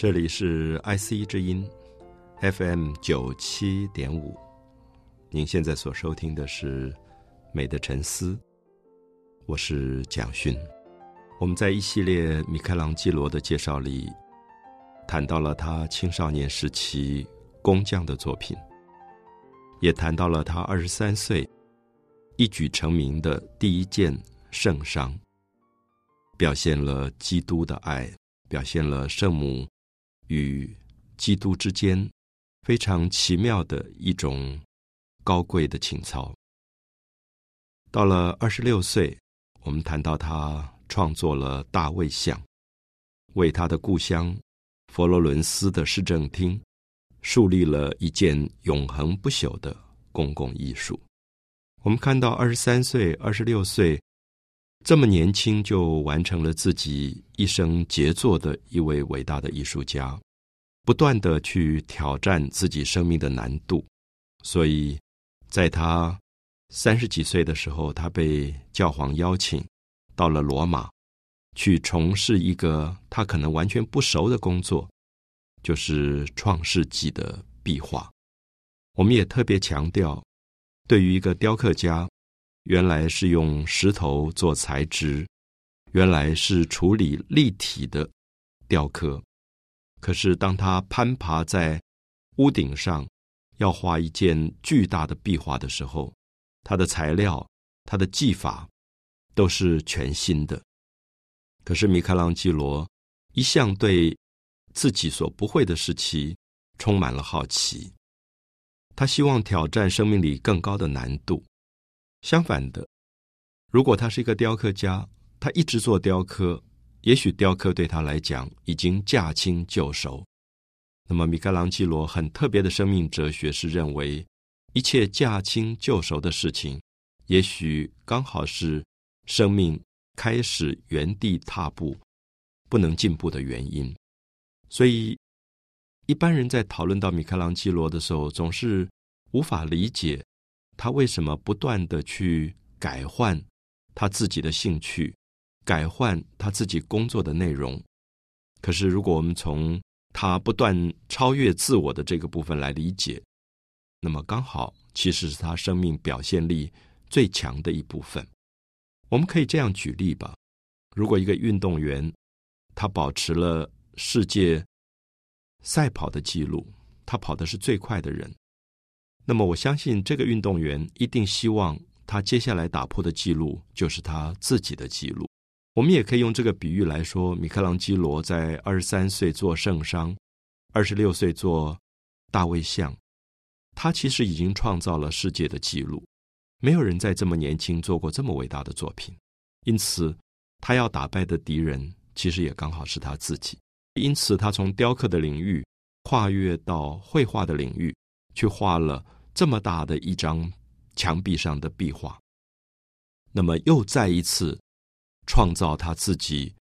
这里是 IC 之音 FM 九七点五，您现在所收听的是《美的沉思》，我是蒋勋。我们在一系列米开朗基罗的介绍里，谈到了他青少年时期工匠的作品，也谈到了他二十三岁一举成名的第一件圣伤，表现了基督的爱，表现了圣母与基督之间非常奇妙的一种高贵的情操。到了二十六岁，我们谈到他。创作了大卫像，为他的故乡佛罗伦斯的市政厅树立了一件永恒不朽的公共艺术。我们看到，二十三岁、二十六岁这么年轻就完成了自己一生杰作的一位伟大的艺术家，不断的去挑战自己生命的难度。所以，在他三十几岁的时候，他被教皇邀请。到了罗马，去从事一个他可能完全不熟的工作，就是创世纪的壁画。我们也特别强调，对于一个雕刻家，原来是用石头做材质，原来是处理立体的雕刻。可是当他攀爬在屋顶上，要画一件巨大的壁画的时候，他的材料，他的技法。都是全新的。可是米开朗基罗一向对自己所不会的事情充满了好奇，他希望挑战生命里更高的难度。相反的，如果他是一个雕刻家，他一直做雕刻，也许雕刻对他来讲已经驾轻就熟。那么米开朗基罗很特别的生命哲学是认为，一切驾轻就熟的事情，也许刚好是。生命开始原地踏步，不能进步的原因。所以，一般人在讨论到米开朗基罗的时候，总是无法理解他为什么不断的去改换他自己的兴趣，改换他自己工作的内容。可是，如果我们从他不断超越自我的这个部分来理解，那么刚好其实是他生命表现力最强的一部分。我们可以这样举例吧：如果一个运动员他保持了世界赛跑的记录，他跑的是最快的人，那么我相信这个运动员一定希望他接下来打破的记录就是他自己的记录。我们也可以用这个比喻来说：米开朗基罗在二十三岁做圣殇，二十六岁做大卫像，他其实已经创造了世界的记录。没有人在这么年轻做过这么伟大的作品，因此他要打败的敌人其实也刚好是他自己。因此，他从雕刻的领域跨越到绘画的领域，去画了这么大的一张墙壁上的壁画。那么，又再一次创造他自己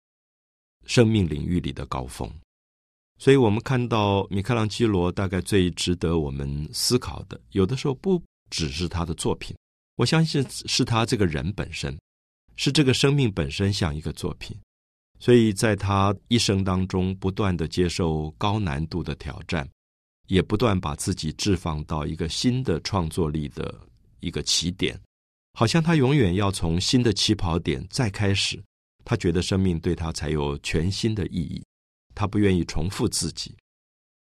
生命领域里的高峰。所以，我们看到米开朗基罗大概最值得我们思考的，有的时候不只是他的作品。我相信是他这个人本身，是这个生命本身像一个作品，所以在他一生当中不断的接受高难度的挑战，也不断把自己置放到一个新的创作力的一个起点，好像他永远要从新的起跑点再开始，他觉得生命对他才有全新的意义，他不愿意重复自己，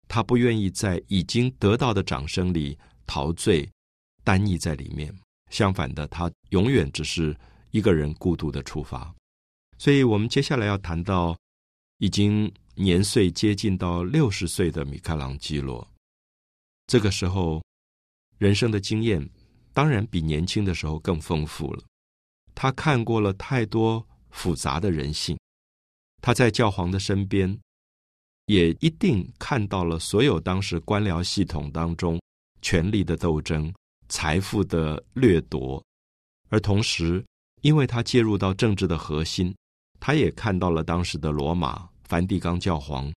他不愿意在已经得到的掌声里陶醉、单一在里面。相反的，他永远只是一个人孤独的出发。所以，我们接下来要谈到已经年岁接近到六十岁的米开朗基罗。这个时候，人生的经验当然比年轻的时候更丰富了。他看过了太多复杂的人性，他在教皇的身边，也一定看到了所有当时官僚系统当中权力的斗争。财富的掠夺，而同时，因为他介入到政治的核心，他也看到了当时的罗马梵蒂冈教皇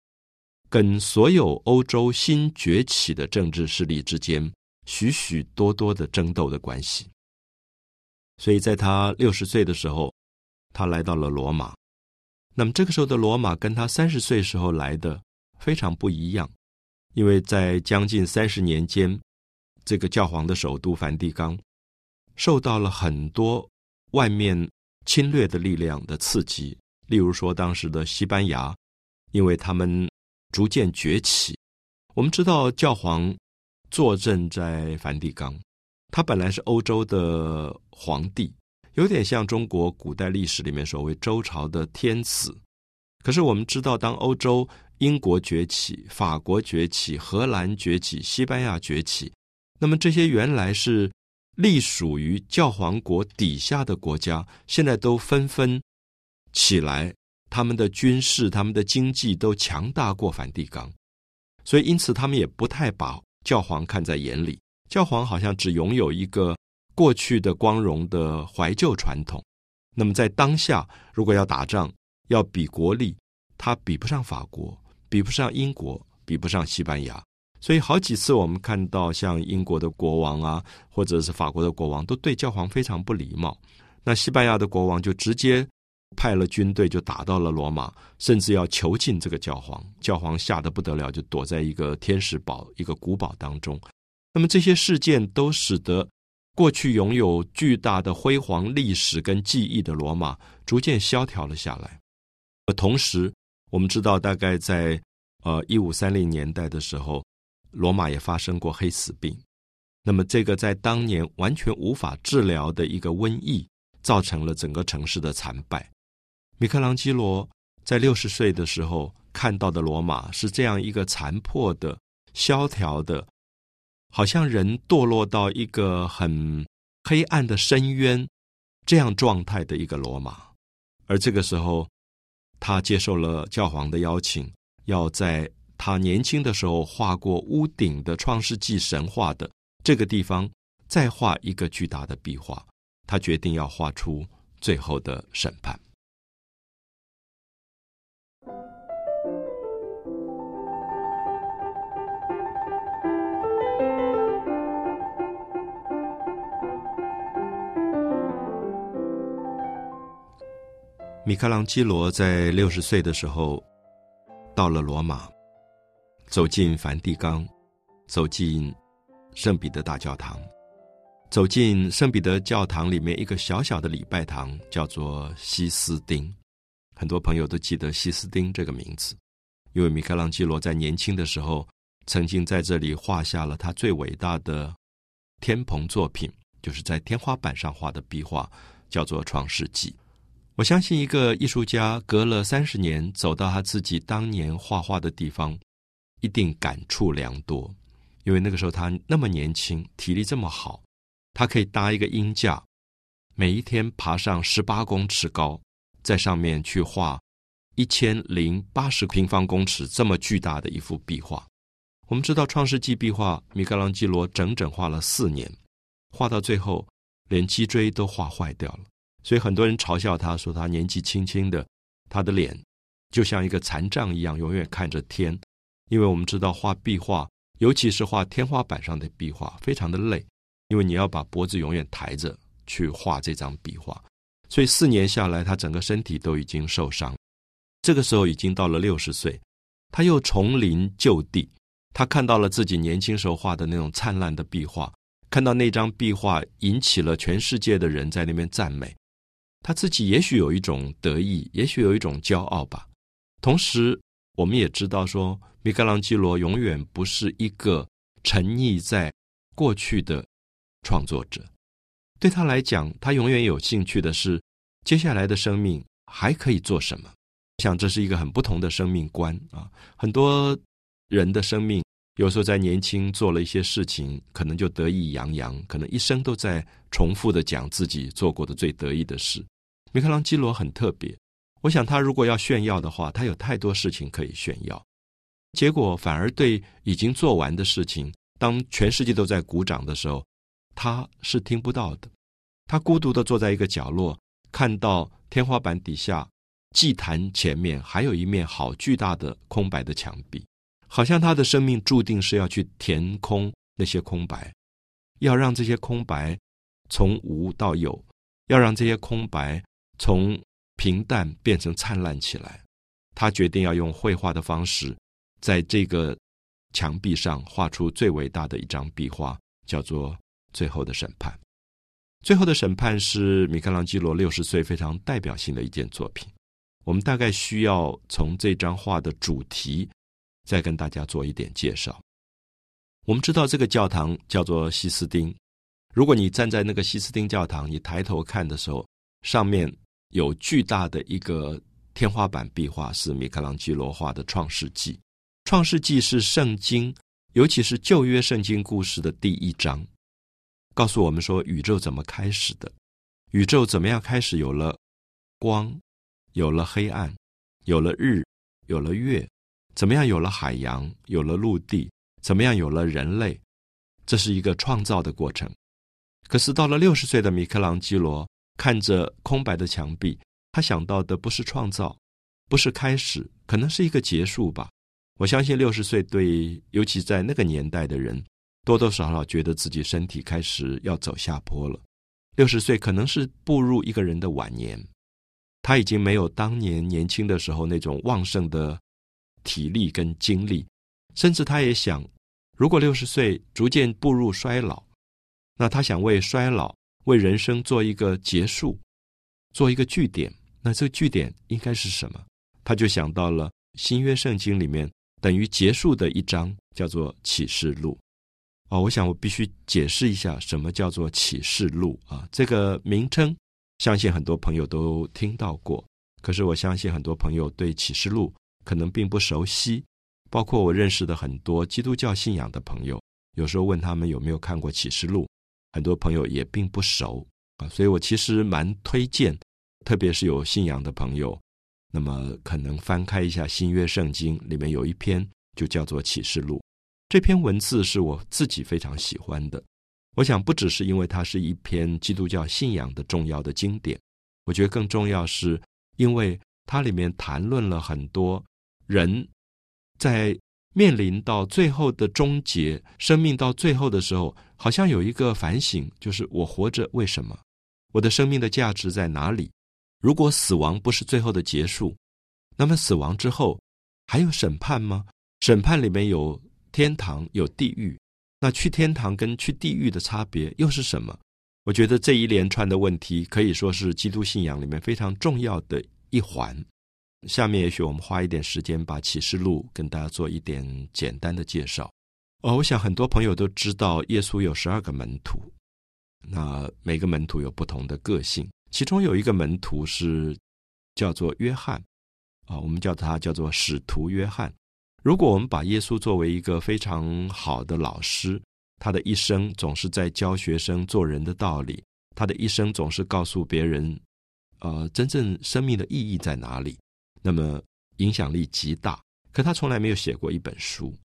跟所有欧洲新崛起的政治势力之间许许多多的争斗的关系。所以在他六十岁的时候，他来到了罗马。那么这个时候的罗马跟他三十岁时候来的非常不一样，因为在将近三十年间，这个教皇的首都梵蒂冈受到了很多外面侵略的力量的刺激，例如说当时的西班牙，因为他们逐渐崛起。我们知道教皇坐镇在梵蒂冈，他本来是欧洲的皇帝。有点像中国古代历史里面所谓周朝的天子，可是我们知道，当欧洲英国崛起、法国崛起、荷兰崛起、西班牙崛起，那么这些原来是隶属于教皇国底下的国家，现在都纷纷起来，他们的军事、他们的经济都强大过梵蒂冈，所以因此他们也不太把教皇看在眼里，教皇好像只拥有一个。过去的光荣的怀旧传统，那么在当下，如果要打仗，要比国力，他比不上法国，比不上英国，比不上西班牙。所以好几次我们看到，像英国的国王啊，或者是法国的国王，都对教皇非常不礼貌。那西班牙的国王就直接派了军队，就打到了罗马，甚至要囚禁这个教皇。教皇吓得不得了，就躲在一个天使堡、一个古堡当中。那么这些事件都使得。过去拥有巨大的辉煌历史跟记忆的罗马，逐渐萧条了下来。而同时，我们知道，大概在呃一五三零年代的时候，罗马也发生过黑死病。那么，这个在当年完全无法治疗的一个瘟疫，造成了整个城市的惨败。米开朗基罗在六十岁的时候看到的罗马，是这样一个残破的、萧条的。好像人堕落到一个很黑暗的深渊这样状态的一个罗马，而这个时候，他接受了教皇的邀请，要在他年轻的时候画过屋顶的创世纪神话的这个地方再画一个巨大的壁画。他决定要画出最后的审判。米开朗基罗在六十岁的时候，到了罗马，走进梵蒂冈，走进圣彼得大教堂，走进圣彼得教堂里面一个小小的礼拜堂，叫做西斯丁。很多朋友都记得西斯丁这个名字，因为米开朗基罗在年轻的时候，曾经在这里画下了他最伟大的天棚作品，就是在天花板上画的壁画，叫做《创世纪》。我相信一个艺术家隔了三十年走到他自己当年画画的地方，一定感触良多。因为那个时候他那么年轻，体力这么好，他可以搭一个鹰架，每一天爬上十八公尺高，在上面去画一千零八十平方公尺这么巨大的一幅壁画。我们知道《创世纪》壁画，米开朗基罗整整画了四年，画到最后连脊椎都画坏掉了。所以很多人嘲笑他，说他年纪轻轻的，他的脸就像一个残障一样，永远看着天。因为我们知道画壁画，尤其是画天花板上的壁画，非常的累，因为你要把脖子永远抬着去画这张壁画。所以四年下来，他整个身体都已经受伤。这个时候已经到了六十岁，他又重临旧地，他看到了自己年轻时候画的那种灿烂的壁画，看到那张壁画引起了全世界的人在那边赞美。他自己也许有一种得意，也许有一种骄傲吧。同时，我们也知道说，米开朗基罗永远不是一个沉溺在过去的创作者。对他来讲，他永远有兴趣的是接下来的生命还可以做什么。想这是一个很不同的生命观啊。很多人的生命有时候在年轻做了一些事情，可能就得意洋洋，可能一生都在。重复的讲自己做过的最得意的事，米开朗基罗很特别。我想他如果要炫耀的话，他有太多事情可以炫耀，结果反而对已经做完的事情，当全世界都在鼓掌的时候，他是听不到的。他孤独的坐在一个角落，看到天花板底下祭坛前面还有一面好巨大的空白的墙壁，好像他的生命注定是要去填空那些空白，要让这些空白。从无到有，要让这些空白从平淡变成灿烂起来。他决定要用绘画的方式，在这个墙壁上画出最伟大的一张壁画，叫做《最后的审判》。《最后的审判》是米开朗基罗六十岁非常代表性的一件作品。我们大概需要从这张画的主题，再跟大家做一点介绍。我们知道这个教堂叫做西斯丁。如果你站在那个西斯丁教堂，你抬头看的时候，上面有巨大的一个天花板壁画，是米开朗基罗画的《创世纪》。《创世纪》是圣经，尤其是旧约圣经故事的第一章，告诉我们说宇宙怎么开始的，宇宙怎么样开始有了光，有了黑暗，有了日，有了月，怎么样有了海洋，有了陆地，怎么样有了人类，这是一个创造的过程。可是到了六十岁的米开朗基罗，看着空白的墙壁，他想到的不是创造，不是开始，可能是一个结束吧。我相信六十岁对，尤其在那个年代的人，多多少少觉得自己身体开始要走下坡了。六十岁可能是步入一个人的晚年，他已经没有当年年轻的时候那种旺盛的体力跟精力，甚至他也想，如果六十岁逐渐步入衰老。那他想为衰老、为人生做一个结束，做一个句点。那这个句点应该是什么？他就想到了新约圣经里面等于结束的一章，叫做启示录。哦，我想我必须解释一下什么叫做启示录啊？这个名称，相信很多朋友都听到过。可是我相信很多朋友对启示录可能并不熟悉，包括我认识的很多基督教信仰的朋友，有时候问他们有没有看过启示录。很多朋友也并不熟啊，所以我其实蛮推荐，特别是有信仰的朋友，那么可能翻开一下新约圣经，里面有一篇就叫做启示录。这篇文字是我自己非常喜欢的。我想不只是因为它是一篇基督教信仰的重要的经典，我觉得更重要是因为它里面谈论了很多人在。面临到最后的终结，生命到最后的时候，好像有一个反省，就是我活着为什么？我的生命的价值在哪里？如果死亡不是最后的结束，那么死亡之后还有审判吗？审判里面有天堂，有地狱，那去天堂跟去地狱的差别又是什么？我觉得这一连串的问题可以说是基督信仰里面非常重要的一环。下面也许我们花一点时间把启示录跟大家做一点简单的介绍。哦，我想很多朋友都知道，耶稣有十二个门徒，那每个门徒有不同的个性，其中有一个门徒是叫做约翰，啊，我们叫他叫做使徒约翰。如果我们把耶稣作为一个非常好的老师，他的一生总是在教学生做人的道理，他的一生总是告诉别人，呃，真正生命的意义在哪里。那么影响力极大，可他从来没有写过一本书，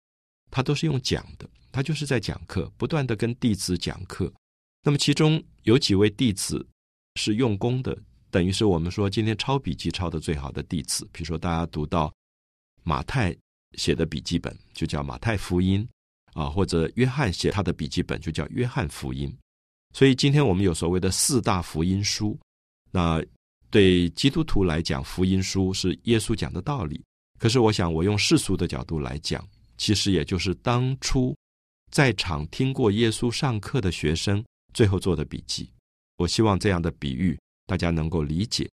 他都是用讲的，他就是在讲课，不断的跟弟子讲课。那么其中有几位弟子是用功的，等于是我们说今天抄笔记抄的最好的弟子。比如说大家读到马太写的笔记本就叫马太福音啊，或者约翰写他的笔记本就叫约翰福音。所以今天我们有所谓的四大福音书，那。对基督徒来讲，福音书是耶稣讲的道理。可是，我想我用世俗的角度来讲，其实也就是当初在场听过耶稣上课的学生最后做的笔记。我希望这样的比喻大家能够理解。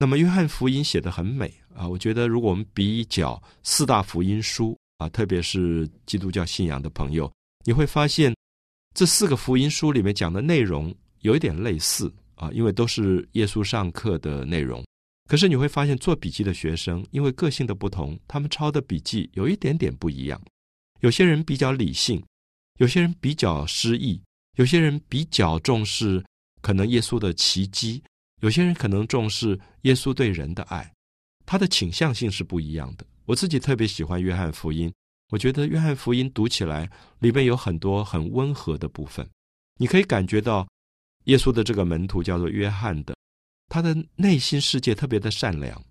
那么，约翰福音写的很美啊，我觉得如果我们比较四大福音书啊，特别是基督教信仰的朋友，你会发现这四个福音书里面讲的内容有一点类似。啊，因为都是耶稣上课的内容，可是你会发现做笔记的学生，因为个性的不同，他们抄的笔记有一点点不一样。有些人比较理性，有些人比较诗意，有些人比较重视可能耶稣的奇迹，有些人可能重视耶稣对人的爱，他的倾向性是不一样的。我自己特别喜欢约翰福音，我觉得约翰福音读起来里面有很多很温和的部分，你可以感觉到。耶稣的这个门徒叫做约翰的，他的内心世界特别的善良，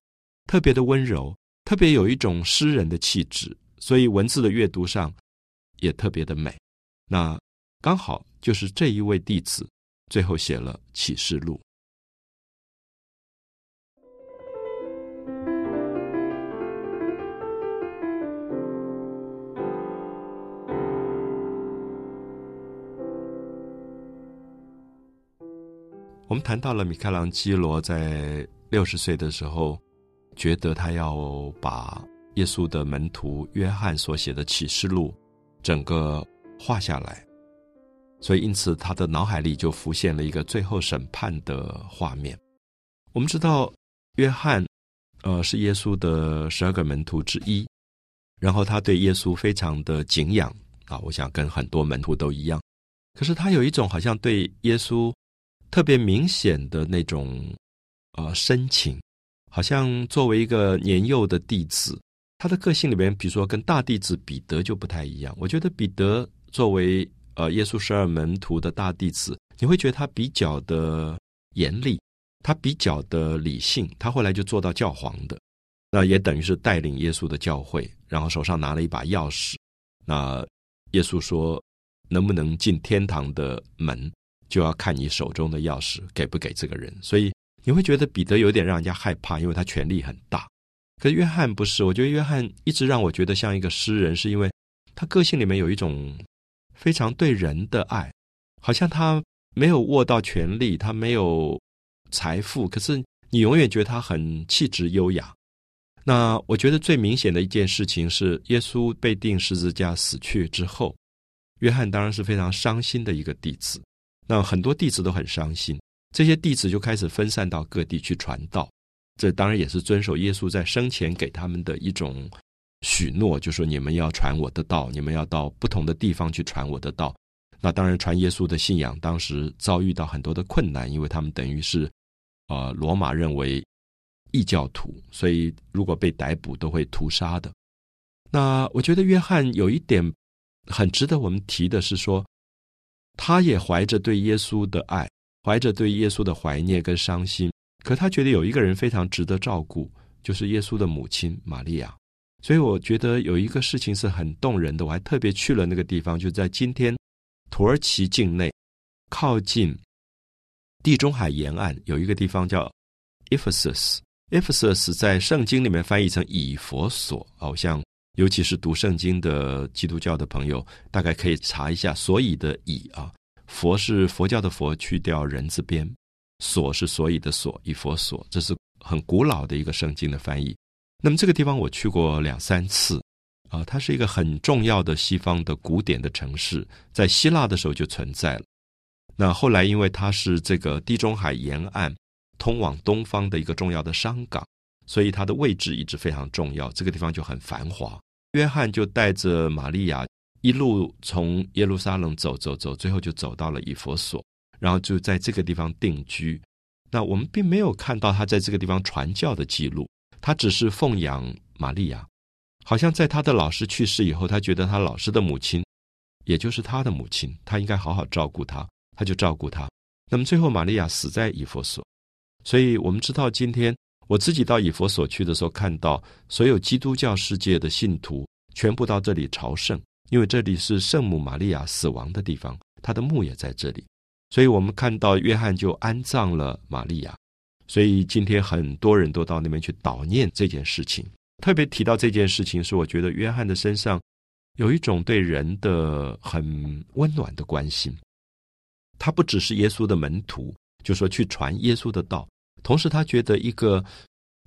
特别的温柔，特别有一种诗人的气质，所以文字的阅读上也特别的美。那刚好就是这一位弟子最后写了启示录。我们谈到了米开朗基罗在六十岁的时候，觉得他要把耶稣的门徒约翰所写的启示录整个画下来，所以因此他的脑海里就浮现了一个最后审判的画面。我们知道约翰，呃，是耶稣的十二个门徒之一，然后他对耶稣非常的敬仰啊，我想跟很多门徒都一样。可是他有一种好像对耶稣。特别明显的那种，呃，深情，好像作为一个年幼的弟子，他的个性里面，比如说跟大弟子彼得就不太一样。我觉得彼得作为呃耶稣十二门徒的大弟子，你会觉得他比较的严厉，他比较的理性。他后来就做到教皇的，那也等于是带领耶稣的教会，然后手上拿了一把钥匙。那耶稣说，能不能进天堂的门？就要看你手中的钥匙给不给这个人，所以你会觉得彼得有点让人家害怕，因为他权力很大。可是约翰不是，我觉得约翰一直让我觉得像一个诗人，是因为他个性里面有一种非常对人的爱，好像他没有握到权力，他没有财富，可是你永远觉得他很气质优雅。那我觉得最明显的一件事情是，耶稣被钉十字架死去之后，约翰当然是非常伤心的一个弟子。那很多弟子都很伤心，这些弟子就开始分散到各地去传道。这当然也是遵守耶稣在生前给他们的一种许诺，就说你们要传我的道，你们要到不同的地方去传我的道。那当然，传耶稣的信仰当时遭遇到很多的困难，因为他们等于是呃罗马认为异教徒，所以如果被逮捕都会屠杀的。那我觉得约翰有一点很值得我们提的是说。他也怀着对耶稣的爱，怀着对耶稣的怀念跟伤心，可他觉得有一个人非常值得照顾，就是耶稣的母亲玛利亚。所以我觉得有一个事情是很动人的，我还特别去了那个地方，就在今天土耳其境内，靠近地中海沿岸有一个地方叫 Ephesus。Ephesus 在圣经里面翻译成以佛所，好像。尤其是读圣经的基督教的朋友，大概可以查一下“所以”的“以”啊，“佛”是佛教的“佛”，去掉人字边，“所”是“所以”的“所”，以佛所，这是很古老的一个圣经的翻译。那么这个地方我去过两三次啊，它是一个很重要的西方的古典的城市，在希腊的时候就存在了。那后来因为它是这个地中海沿岸通往东方的一个重要的商港。所以它的位置一直非常重要，这个地方就很繁华。约翰就带着玛利亚一路从耶路撒冷走走走，最后就走到了以佛所，然后就在这个地方定居。那我们并没有看到他在这个地方传教的记录，他只是奉养玛利亚。好像在他的老师去世以后，他觉得他老师的母亲，也就是他的母亲，他应该好好照顾他，他就照顾他。那么最后玛利亚死在以佛所，所以我们知道今天。我自己到以佛所去的时候，看到所有基督教世界的信徒全部到这里朝圣，因为这里是圣母玛利亚死亡的地方，她的墓也在这里。所以我们看到约翰就安葬了玛利亚，所以今天很多人都到那边去悼念这件事情。特别提到这件事情，是我觉得约翰的身上有一种对人的很温暖的关心。他不只是耶稣的门徒，就说去传耶稣的道。同时，他觉得一个，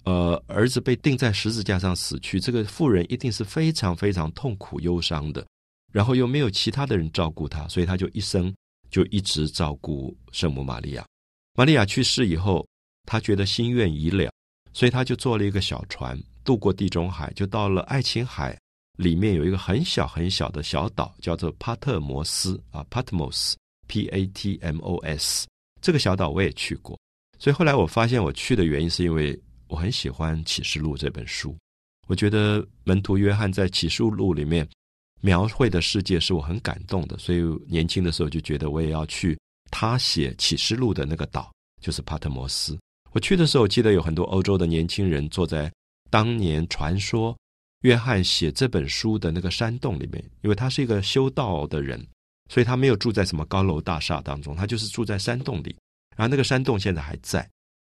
呃，儿子被钉在十字架上死去，这个妇人一定是非常非常痛苦忧伤的。然后又没有其他的人照顾他，所以他就一生就一直照顾圣母玛利亚。玛利亚去世以后，他觉得心愿已了，所以他就坐了一个小船渡过地中海，就到了爱琴海里面有一个很小很小的小岛，叫做帕特摩斯啊，Patmos，P A T M O S。这个小岛我也去过。所以后来我发现我去的原因是因为我很喜欢《启示录》这本书，我觉得门徒约翰在《启示录》里面描绘的世界是我很感动的，所以年轻的时候就觉得我也要去他写《启示录》的那个岛，就是帕特摩斯。我去的时候，记得有很多欧洲的年轻人坐在当年传说约翰写这本书的那个山洞里面，因为他是一个修道的人，所以他没有住在什么高楼大厦当中，他就是住在山洞里。然后那个山洞现在还在，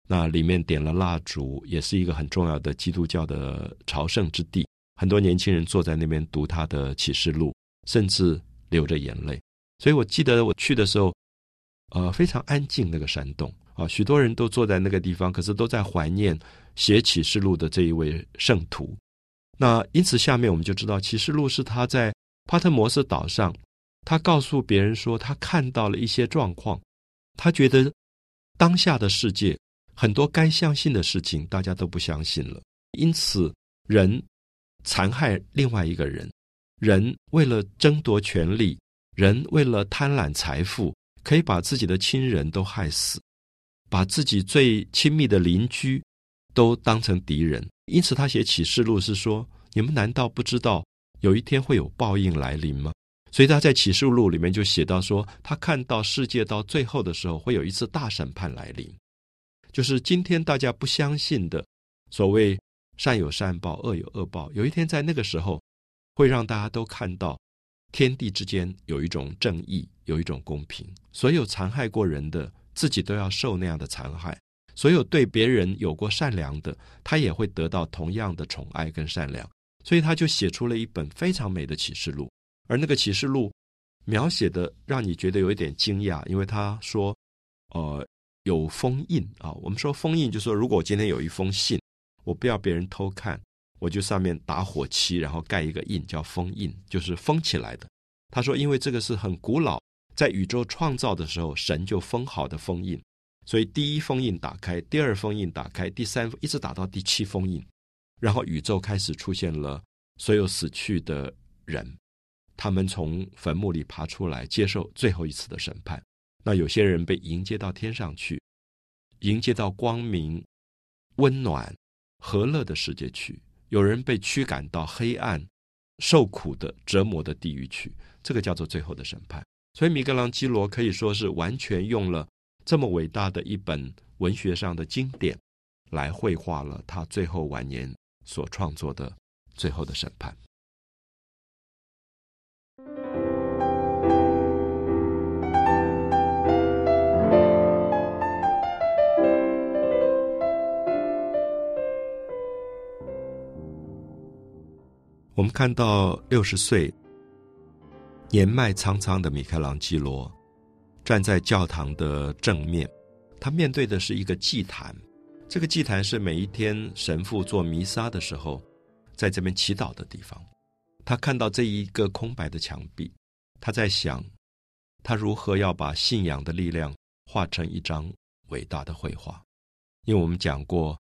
那里面点了蜡烛，也是一个很重要的基督教的朝圣之地。很多年轻人坐在那边读他的启示录，甚至流着眼泪。所以我记得我去的时候，呃，非常安静那个山洞，啊，许多人都坐在那个地方，可是都在怀念写启示录的这一位圣徒。那因此，下面我们就知道，启示录是他在帕特摩斯岛上，他告诉别人说，他看到了一些状况，他觉得当下的世界很多该相信的事情，大家都不相信了。因此，人残害另外一个人，人为了争夺权力，人为了贪婪财富，可以把自己的亲人都害死，把自己最亲密的邻居都当成敌人。因此，他写启示录是说：你们难道不知道有一天会有报应来临吗？所以他在启示录里面就写到说，他看到世界到最后的时候，会有一次大审判来临，就是今天大家不相信的所谓。善有善报，恶有恶报。有一天，在那个时候，会让大家都看到天地之间有一种正义，有一种公平。所有残害过人的，自己都要受那样的残害；所有对别人有过善良的，他也会得到同样的宠爱跟善良。所以，他就写出了一本非常美的启示录。而那个启示录描写的，让你觉得有一点惊讶，因为他说：“呃，有封印啊。”我们说封印，就说如果我今天有一封信。我不要别人偷看，我就上面打火漆，然后盖一个印，叫封印，就是封起来的。他说，因为这个是很古老，在宇宙创造的时候，神就封好的封印，所以第一封印打开，第二封印打开，第三一直打到第七封印，然后宇宙开始出现了所有死去的人，他们从坟墓里爬出来，接受最后一次的审判。那有些人被迎接到天上去，迎接到光明、温暖。和乐的世界去，有人被驱赶到黑暗、受苦的折磨的地狱去，这个叫做最后的审判。所以米格朗基罗可以说是完全用了这么伟大的一本文学上的经典，来绘画了他最后晚年所创作的最后的审判。我们看到六十岁、年迈苍苍的米开朗基罗站在教堂的正面，他面对的是一个祭坛。这个祭坛是每一天神父做弥撒的时候在这边祈祷的地方。他看到这一个空白的墙壁，他在想，他如何要把信仰的力量画成一张伟大的绘画。因为我们讲过，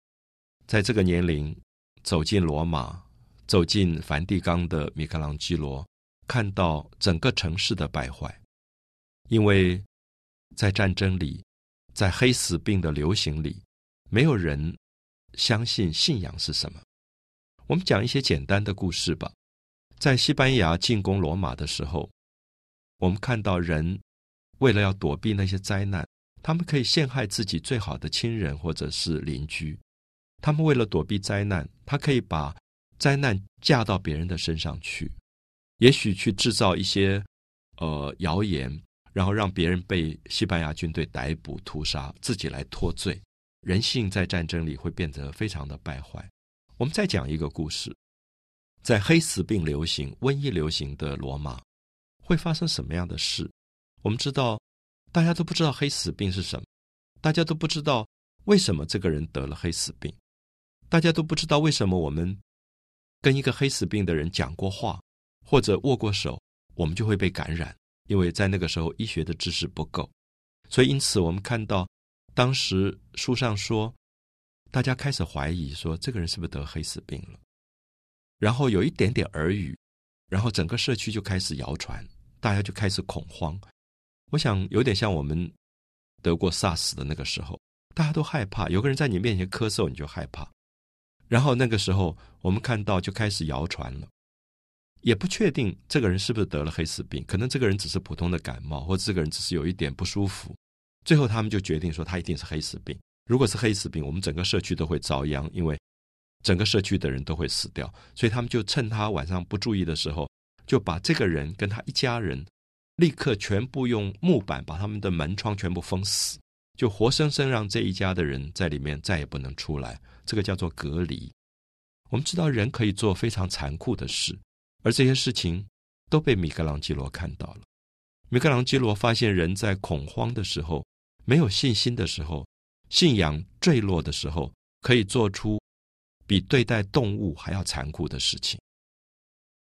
在这个年龄走进罗马。走进梵蒂冈的米开朗基罗，看到整个城市的败坏，因为在战争里，在黑死病的流行里，没有人相信信仰是什么。我们讲一些简单的故事吧。在西班牙进攻罗马的时候，我们看到人为了要躲避那些灾难，他们可以陷害自己最好的亲人或者是邻居。他们为了躲避灾难，他可以把。灾难嫁到别人的身上去，也许去制造一些呃谣言，然后让别人被西班牙军队逮捕屠杀，自己来脱罪。人性在战争里会变得非常的败坏。我们再讲一个故事，在黑死病流行、瘟疫流行的罗马，会发生什么样的事？我们知道，大家都不知道黑死病是什么，大家都不知道为什么这个人得了黑死病，大家都不知道为什么我们。跟一个黑死病的人讲过话，或者握过手，我们就会被感染。因为在那个时候医学的知识不够，所以因此我们看到当时书上说，大家开始怀疑说这个人是不是得黑死病了。然后有一点点耳语，然后整个社区就开始谣传，大家就开始恐慌。我想有点像我们得过 SARS 的那个时候，大家都害怕，有个人在你面前咳嗽，你就害怕。然后那个时候，我们看到就开始谣传了，也不确定这个人是不是得了黑死病，可能这个人只是普通的感冒，或这个人只是有一点不舒服。最后他们就决定说他一定是黑死病。如果是黑死病，我们整个社区都会遭殃，因为整个社区的人都会死掉。所以他们就趁他晚上不注意的时候，就把这个人跟他一家人立刻全部用木板把他们的门窗全部封死，就活生生让这一家的人在里面再也不能出来。这个叫做隔离。我们知道人可以做非常残酷的事，而这些事情都被米开朗基罗看到了。米开朗基罗发现人在恐慌的时候、没有信心的时候，信仰坠落的时候，可以做出比对待动物还要残酷的事情。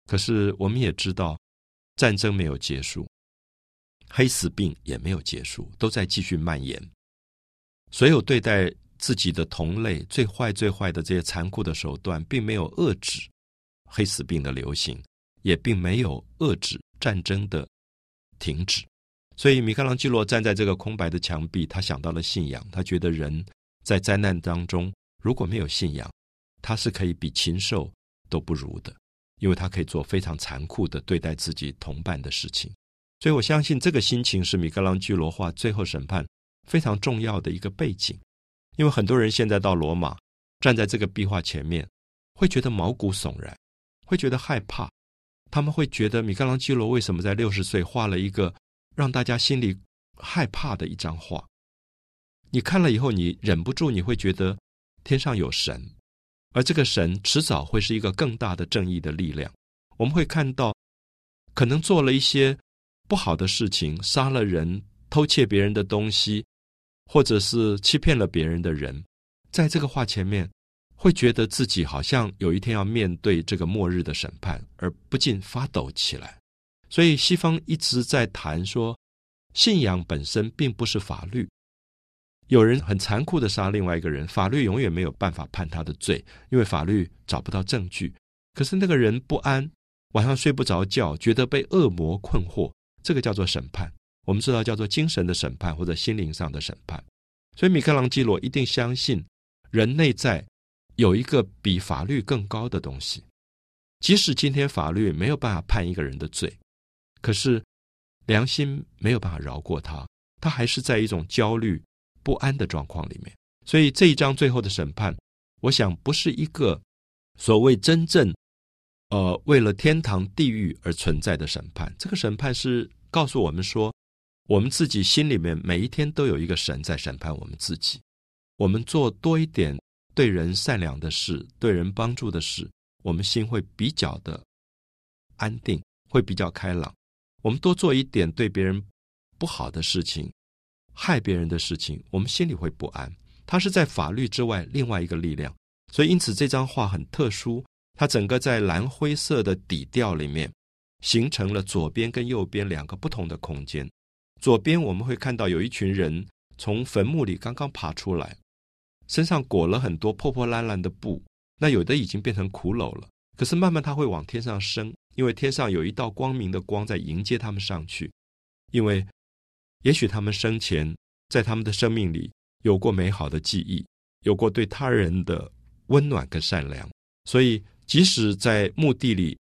可是我们也知道，战争没有结束，黑死病也没有结束，都在继续蔓延。所有对待自己的同类最坏、最坏的这些残酷的手段，并没有遏制黑死病的流行，也并没有遏制战争的停止。所以，米开朗基罗站在这个空白的墙壁，他想到了信仰。他觉得人在灾难当中如果没有信仰，他是可以比禽兽都不如的，因为他可以做非常残酷的对待自己同伴的事情。所以我相信，这个心情是米开朗基罗画《最后审判》。非常重要的一个背景，因为很多人现在到罗马，站在这个壁画前面，会觉得毛骨悚然，会觉得害怕。他们会觉得米开朗基罗为什么在六十岁画了一个让大家心里害怕的一张画？你看了以后，你忍不住你会觉得天上有神，而这个神迟早会是一个更大的正义的力量。我们会看到，可能做了一些不好的事情，杀了人，偷窃别人的东西。或者是欺骗了别人的人，在这个话前面，会觉得自己好像有一天要面对这个末日的审判，而不禁发抖起来。所以西方一直在谈说，信仰本身并不是法律。有人很残酷的杀另外一个人，法律永远没有办法判他的罪，因为法律找不到证据。可是那个人不安，晚上睡不着觉，觉得被恶魔困惑，这个叫做审判。我们知道叫做精神的审判或者心灵上的审判，所以米开朗基罗一定相信人内在有一个比法律更高的东西。即使今天法律没有办法判一个人的罪，可是良心没有办法饶过他，他还是在一种焦虑不安的状况里面。所以这一章最后的审判，我想不是一个所谓真正呃为了天堂地狱而存在的审判。这个审判是告诉我们说。我们自己心里面每一天都有一个神在审判我们自己。我们做多一点对人善良的事、对人帮助的事，我们心会比较的安定，会比较开朗。我们多做一点对别人不好的事情、害别人的事情，我们心里会不安。它是在法律之外另外一个力量。所以，因此这张画很特殊，它整个在蓝灰色的底调里面，形成了左边跟右边两个不同的空间。左边我们会看到有一群人从坟墓里刚刚爬出来，身上裹了很多破破烂烂的布，那有的已经变成骷髅了。可是慢慢他会往天上升，因为天上有一道光明的光在迎接他们上去。因为也许他们生前在他们的生命里有过美好的记忆，有过对他人的温暖跟善良，所以即使在墓地里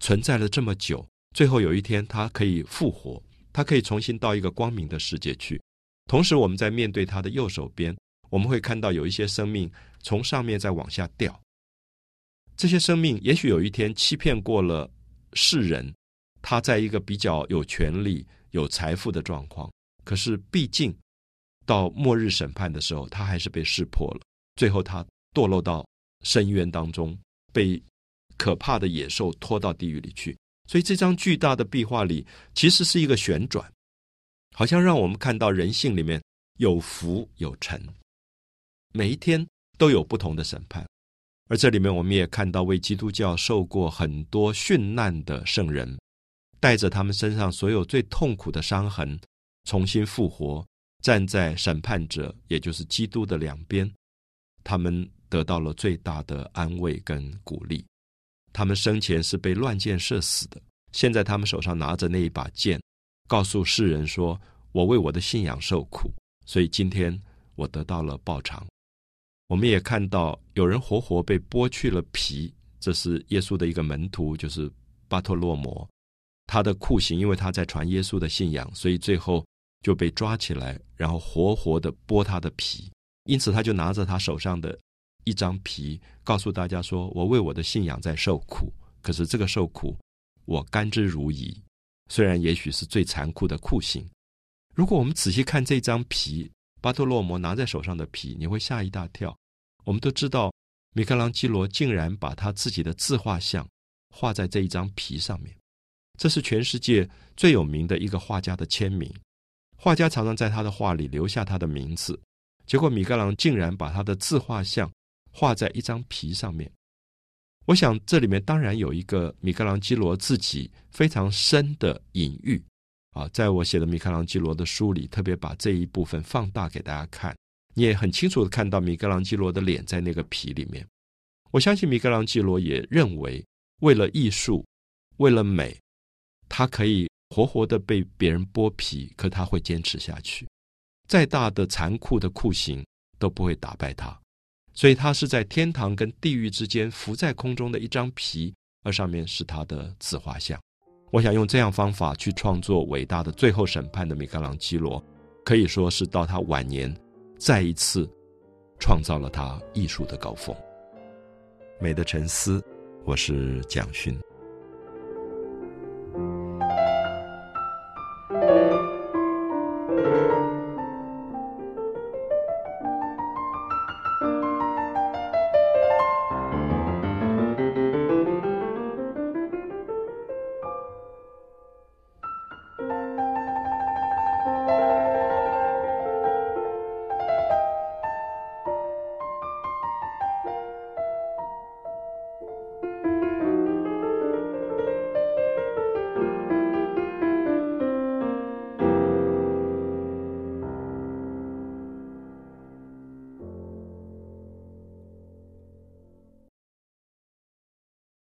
存在了这么久，最后有一天他可以复活。他可以重新到一个光明的世界去。同时，我们在面对他的右手边，我们会看到有一些生命从上面再往下掉。这些生命也许有一天欺骗过了世人，他在一个比较有权力、有财富的状况。可是，毕竟到末日审判的时候，他还是被识破了。最后，他堕落到深渊当中，被可怕的野兽拖到地狱里去。所以这张巨大的壁画里，其实是一个旋转，好像让我们看到人性里面有福有沉，每一天都有不同的审判。而这里面，我们也看到为基督教受过很多殉难的圣人，带着他们身上所有最痛苦的伤痕，重新复活，站在审判者，也就是基督的两边，他们得到了最大的安慰跟鼓励。他们生前是被乱箭射死的，现在他们手上拿着那一把剑，告诉世人说：“我为我的信仰受苦，所以今天我得到了报偿。”我们也看到有人活活被剥去了皮，这是耶稣的一个门徒，就是巴托洛摩，他的酷刑，因为他在传耶稣的信仰，所以最后就被抓起来，然后活活的剥他的皮，因此他就拿着他手上的。一张皮，告诉大家说：“我为我的信仰在受苦，可是这个受苦，我甘之如饴。虽然也许是最残酷的酷刑。如果我们仔细看这张皮，巴托洛摩拿在手上的皮，你会吓一大跳。我们都知道，米开朗基罗竟然把他自己的自画像画在这一张皮上面，这是全世界最有名的一个画家的签名。画家常常在他的画里留下他的名字，结果米开朗竟然把他的自画像画在一张皮上面。我想这里面当然有一个米开朗基罗自己非常深的隐喻啊，在我写的米开朗基罗的书里，特别把这一部分放大给大家看，你也很清楚的看到米开朗基罗的脸在那个皮里面。我相信米开朗基罗也认为，为了艺术，为了美，他可以活活的被别人剥皮，可他会坚持下去，再大的残酷的酷刑都不会打败他。所以，他是在天堂跟地狱之间浮在空中的一张皮，而上面是他的自画像。我想用这样方法去创作伟大的《最后审判》的米开朗基罗，可以说是到他晚年再一次创造了他艺术的高峰。美的沉思，我是蒋勋。